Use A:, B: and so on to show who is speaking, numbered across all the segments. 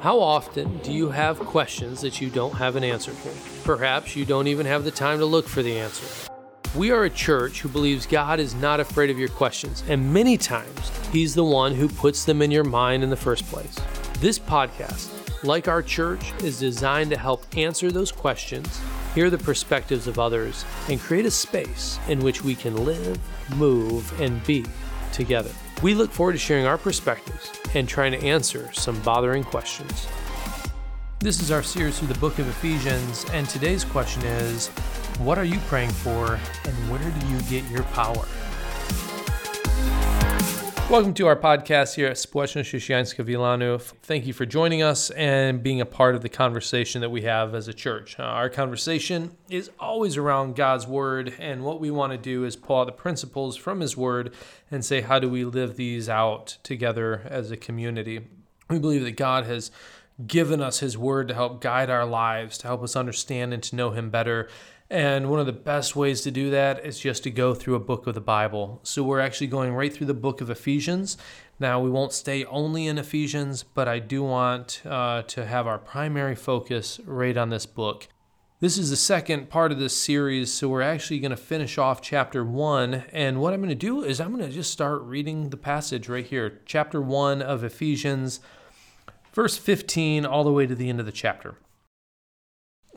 A: How often do you have questions that you don't have an answer for? Perhaps you don't even have the time to look for the answer. We are a church who believes God is not afraid of your questions, and many times He's the one who puts them in your mind in the first place. This podcast, like our church, is designed to help answer those questions, hear the perspectives of others, and create a space in which we can live, move, and be together. We look forward to sharing our perspectives and trying to answer some bothering questions. This is our series through the book of Ephesians, and today's question is What are you praying for, and where do you get your power? Welcome to our podcast here at Społeczność Chrześcijańska Wilanów. Thank you for joining us and being a part of the conversation that we have as a church. Uh, our conversation is always around God's Word, and what we want to do is pull out the principles from His Word and say, how do we live these out together as a community? We believe that God has given us His Word to help guide our lives, to help us understand and to know Him better. And one of the best ways to do that is just to go through a book of the Bible. So we're actually going right through the book of Ephesians. Now, we won't stay only in Ephesians, but I do want uh, to have our primary focus right on this book. This is the second part of this series, so we're actually going to finish off chapter 1. And what I'm going to do is I'm going to just start reading the passage right here, chapter 1 of Ephesians, verse 15, all the way to the end of the chapter.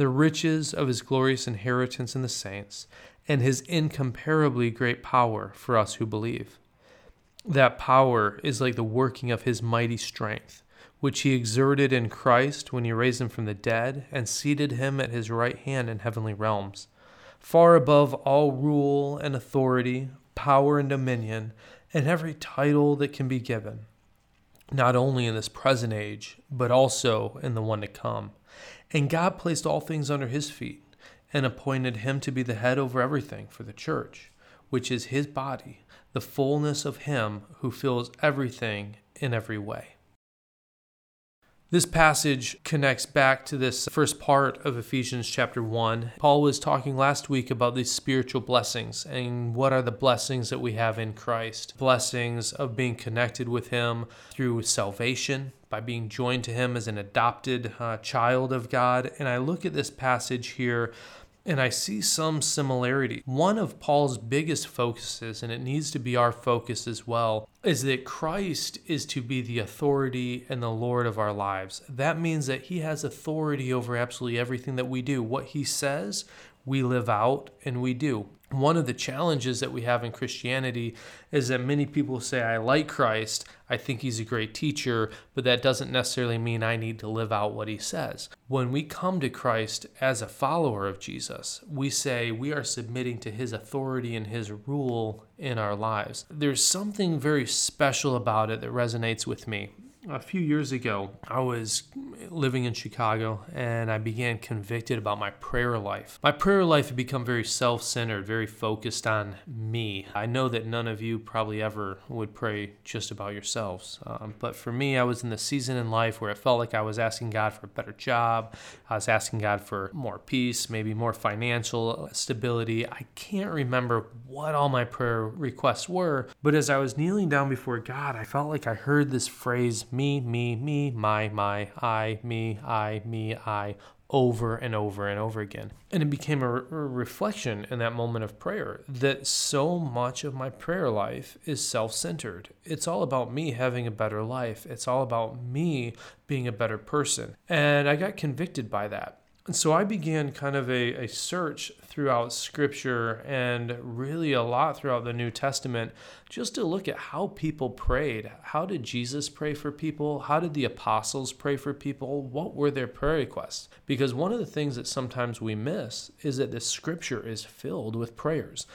A: the riches of his glorious inheritance in the saints and his incomparably great power for us who believe. That power is like the working of his mighty strength, which he exerted in Christ when he raised him from the dead and seated him at his right hand in heavenly realms, far above all rule and authority, power and dominion, and every title that can be given, not only in this present age, but also in the one to come. And God placed all things under his feet and appointed him to be the head over everything for the church, which is his body, the fullness of him who fills everything in every way. This passage connects back to this first part of Ephesians chapter 1. Paul was talking last week about these spiritual blessings and what are the blessings that we have in Christ. Blessings of being connected with Him through salvation, by being joined to Him as an adopted uh, child of God. And I look at this passage here and I see some similarity. One of Paul's biggest focuses, and it needs to be our focus as well, is that Christ is to be the authority and the Lord of our lives. That means that he has authority over absolutely everything that we do. What he says, we live out and we do one of the challenges that we have in Christianity is that many people say, I like Christ, I think he's a great teacher, but that doesn't necessarily mean I need to live out what he says. When we come to Christ as a follower of Jesus, we say we are submitting to his authority and his rule in our lives. There's something very special about it that resonates with me a few years ago, I was living in Chicago and I began convicted about my prayer life. My prayer life had become very self centered, very focused on me. I know that none of you probably ever would pray just about yourselves. Um, but for me, I was in the season in life where it felt like I was asking God for a better job. I was asking God for more peace, maybe more financial stability. I can't remember what all my prayer requests were, but as I was kneeling down before God, I felt like I heard this phrase me, me, me, my, my, I, me, I, me, I, over and over and over again. And it became a, re- reflection in that moment of prayer that so much of my prayer life is self centered. It's all about me having a better life, it's all about me being a better person. And I got convicted by that. And so I began kind of a, a search throughout Scripture and really a lot throughout the New Testament just to look at how people prayed. How did Jesus pray for people? How did the apostles pray for people? What were their prayer requests? Because one of the things that sometimes we miss is that the Scripture is filled with prayers.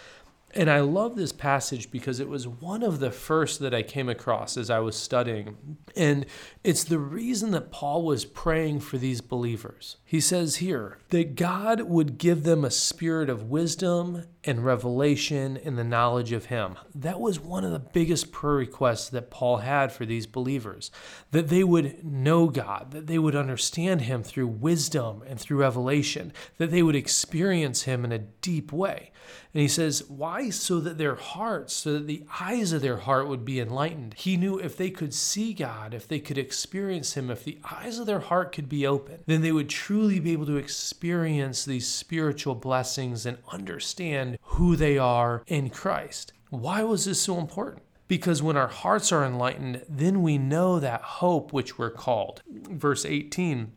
A: And I love this passage because it was one of the first that I came across as I was studying. And it's the reason that Paul was praying for these believers. He says here that God would give them a spirit of wisdom and revelation in the knowledge of Him. That was one of the biggest prayer requests that Paul had for these believers that they would know God, that they would understand Him through wisdom and through revelation, that they would experience Him in a deep way. And he says, Why? So that their hearts, so that the eyes of their heart would be enlightened. He knew if they could see God, if they could experience Him, if the eyes of their heart could be open, then they would truly be able to experience these spiritual blessings and understand who they are in Christ. Why was this so important? Because when our hearts are enlightened, then we know that hope which we're called. Verse 18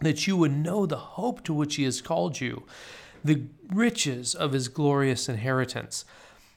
A: that you would know the hope to which He has called you the riches of his glorious inheritance.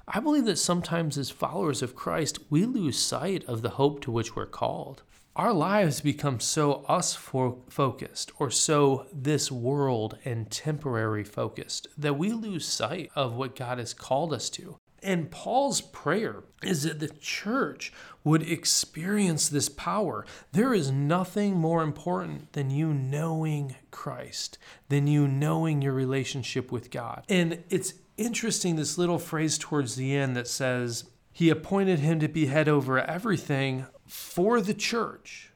A: I believe that sometimes, as followers of Christ, we lose sight of the hope to which we're called. Our lives become so us focused or so this world and temporary focused that we lose sight of what God has called us to. And Paul's prayer is that the church would experience this power. There is nothing more important than you knowing Christ, than you knowing your relationship with God. And it's interesting this little phrase towards the end that says, He appointed him to be head over everything for the church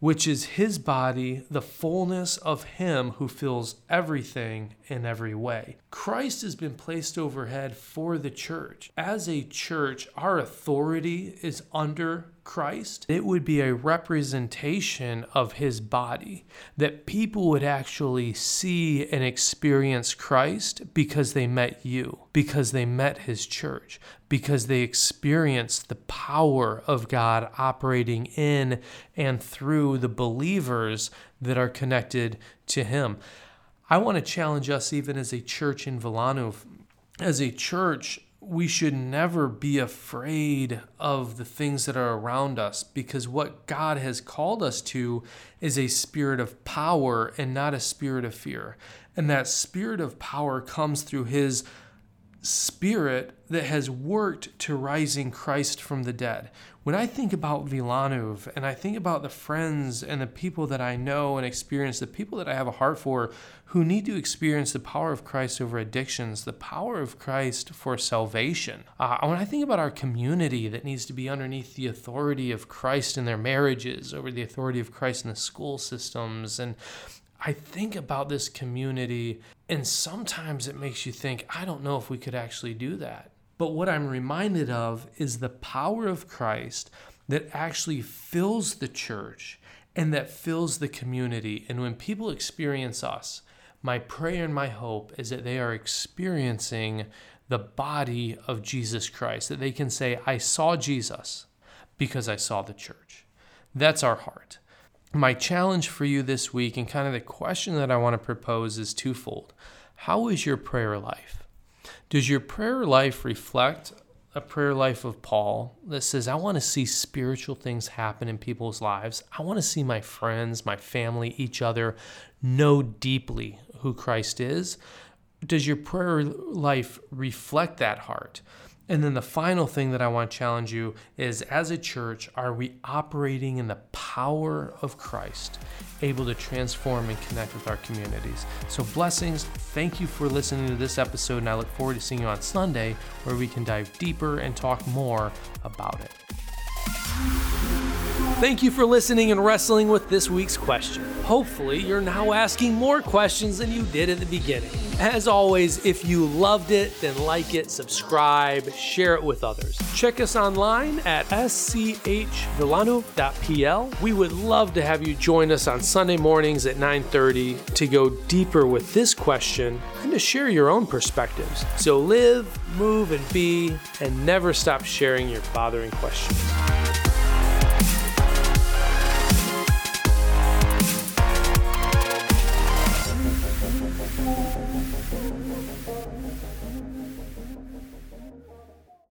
A: which is his body, the fullness of him who fills everything in every way. Christ has been placed overhead for the church. As a church, our authority is under Christ, it would be a representation of his body, that people would actually see and experience Christ because they met you, because they met his church, because they experienced the power of God operating in and through the believers that are connected to him. I want to challenge us, even as a church in Wilanów, as a church we should never be afraid of the things that are around us because what God has called us to is a spirit of power and not a spirit of fear. And that spirit of power comes through His spirit that has worked to rising Christ from the dead. When I think about Wilanów and I think about the friends and the people that I know and experience, the people that I have a heart for who need to experience the power of Christ over addictions, the power of Christ for salvation. Uh, when I think about our community that needs to be underneath the authority of Christ in their marriages, over the authority of Christ in the school systems, and I think about this community, and sometimes it makes you think, I don't know if we could actually do that. But what I'm reminded of is the power of Christ that actually fills the church and that fills the community. And when people experience us, my prayer and my hope is that they are experiencing the body of Jesus Christ, that they can say, I saw Jesus because I saw the church. That's our heart my challenge for you this week and kind of the question that I want to propose is twofold. How is your prayer life? Does your prayer life reflect a prayer life of Paul that says, I want to see spiritual things happen in people's lives. I want to see my friends, my family, each other know deeply who Christ is? Does your prayer life reflect that heart? And then the final thing that I want to challenge you is as a church, are we operating in the power of Christ, able to transform and connect with our communities? So, blessings. Thank you for listening to this episode, and I look forward to seeing you on Sunday where we can dive deeper and talk more about it. Thank you for listening and wrestling with this week's question. Hopefully, you're now asking more questions than you did at the beginning. As always, if you loved it, then like it, subscribe, share it with others. Check us online at schwilanów.pl. We would love to have you join us on Sunday mornings at 9:30 to go deeper with this question and to share your own perspectives. So live, move, and be, and never stop sharing your bothering questions.